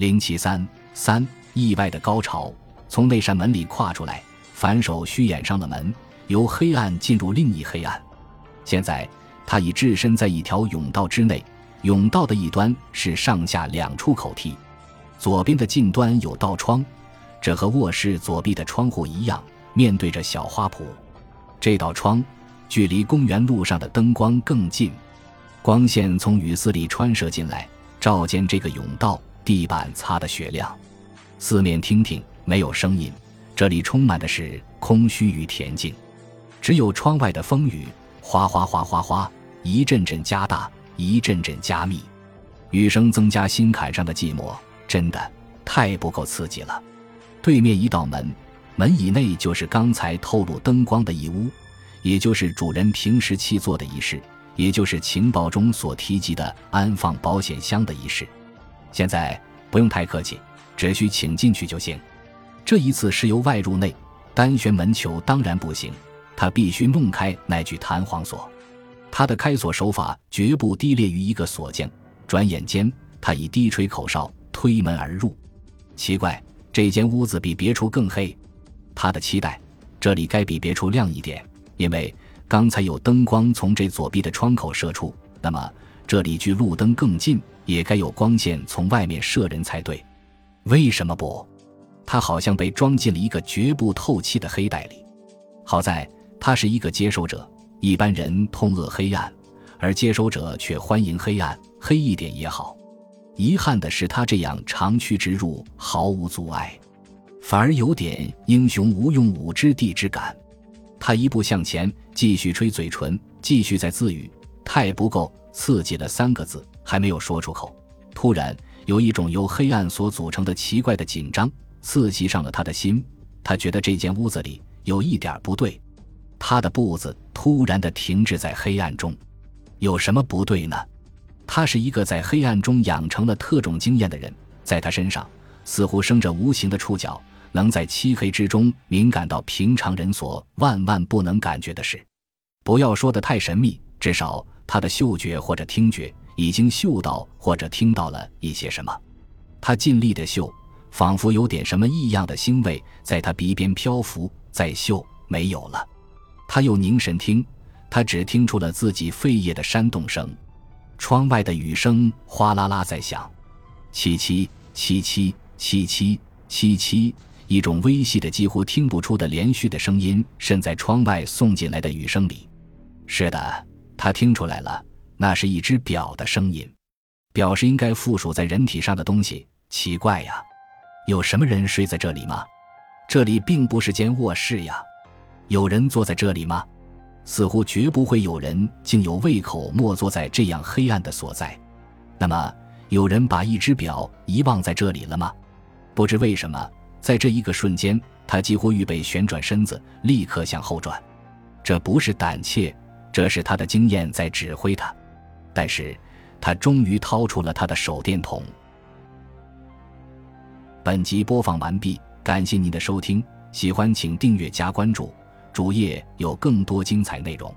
零七三三，意外的高潮，从那扇门里跨出来，反手虚掩上了门，由黑暗进入另一黑暗。现在他已置身在一条甬道之内，甬道的一端是上下两出口梯，左边的近端有道窗，这和卧室左壁的窗户一样，面对着小花圃。这道窗距离公园路上的灯光更近，光线从雨丝里穿射进来，照见这个甬道。地板擦得雪亮，四面听听，没有声音。这里充满的是空虚与恬静，只有窗外的风雨，哗哗哗哗哗，一阵阵加大，一阵阵加密，雨声增加心坎上的寂寞，真的太不够刺激了。对面一道门，门以内就是刚才透露灯光的一屋，也就是主人平时期做的仪式，也就是情报中所提及的安放保险箱的仪式。现在不用太客气，只需请进去就行。这一次是由外入内，单旋门球当然不行，他必须弄开那具弹簧锁。他的开锁手法绝不低劣于一个锁匠。转眼间，他已低吹口哨，推门而入。奇怪，这间屋子比别处更黑。他的期待，这里该比别处亮一点，因为刚才有灯光从这左壁的窗口射出。那么。这里距路灯更近，也该有光线从外面射人才对。为什么不？他好像被装进了一个绝不透气的黑袋里。好在他是一个接收者，一般人痛恶黑暗，而接收者却欢迎黑暗，黑一点也好。遗憾的是，他这样长驱直入毫无阻碍，反而有点英雄无用武之地之感。他一步向前，继续吹嘴唇，继续在自语：“太不够。”刺激了三个字，还没有说出口，突然有一种由黑暗所组成的奇怪的紧张刺激上了他的心。他觉得这间屋子里有一点不对，他的步子突然的停滞在黑暗中。有什么不对呢？他是一个在黑暗中养成了特种经验的人，在他身上似乎生着无形的触角，能在漆黑之中敏感到平常人所万万不能感觉的事。不要说的太神秘，至少。他的嗅觉或者听觉已经嗅到或者听到了一些什么，他尽力的嗅，仿佛有点什么异样的腥味在他鼻边漂浮。再嗅，没有了。他又凝神听，他只听出了自己肺叶的扇动声。窗外的雨声哗啦啦在响，凄凄凄凄凄凄凄凄，一种微细的几乎听不出的连续的声音渗在窗外送进来的雨声里。是的。他听出来了，那是一只表的声音。表是应该附属在人体上的东西。奇怪呀，有什么人睡在这里吗？这里并不是间卧室呀。有人坐在这里吗？似乎绝不会有人竟有胃口默坐在这样黑暗的所在。那么，有人把一只表遗忘在这里了吗？不知为什么，在这一个瞬间，他几乎预备旋转身子，立刻向后转。这不是胆怯。这是他的经验在指挥他，但是他终于掏出了他的手电筒。本集播放完毕，感谢您的收听，喜欢请订阅加关注，主页有更多精彩内容。